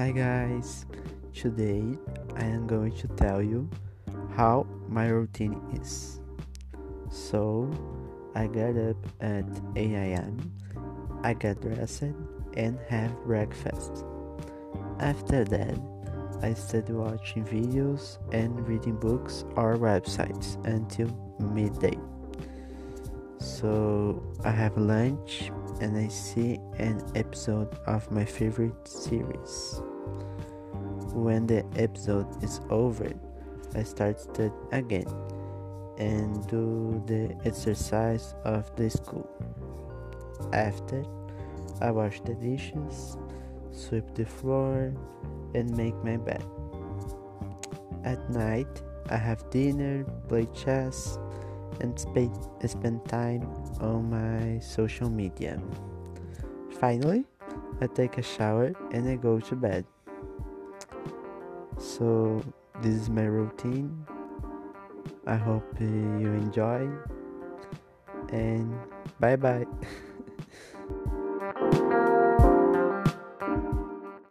Hi guys, today I am going to tell you how my routine is. So, I get up at 8 am, I get dressed and have breakfast. After that, I start watching videos and reading books or websites until midday. So, I have lunch and I see an episode of my favorite series. When the episode is over, I start studying again and do the exercise of the school. After, I wash the dishes, sweep the floor, and make my bed. At night, I have dinner, play chess, and spend, spend time on my social media. Finally, I take a shower and I go to bed. So, this is my routine. I hope you enjoy and bye bye.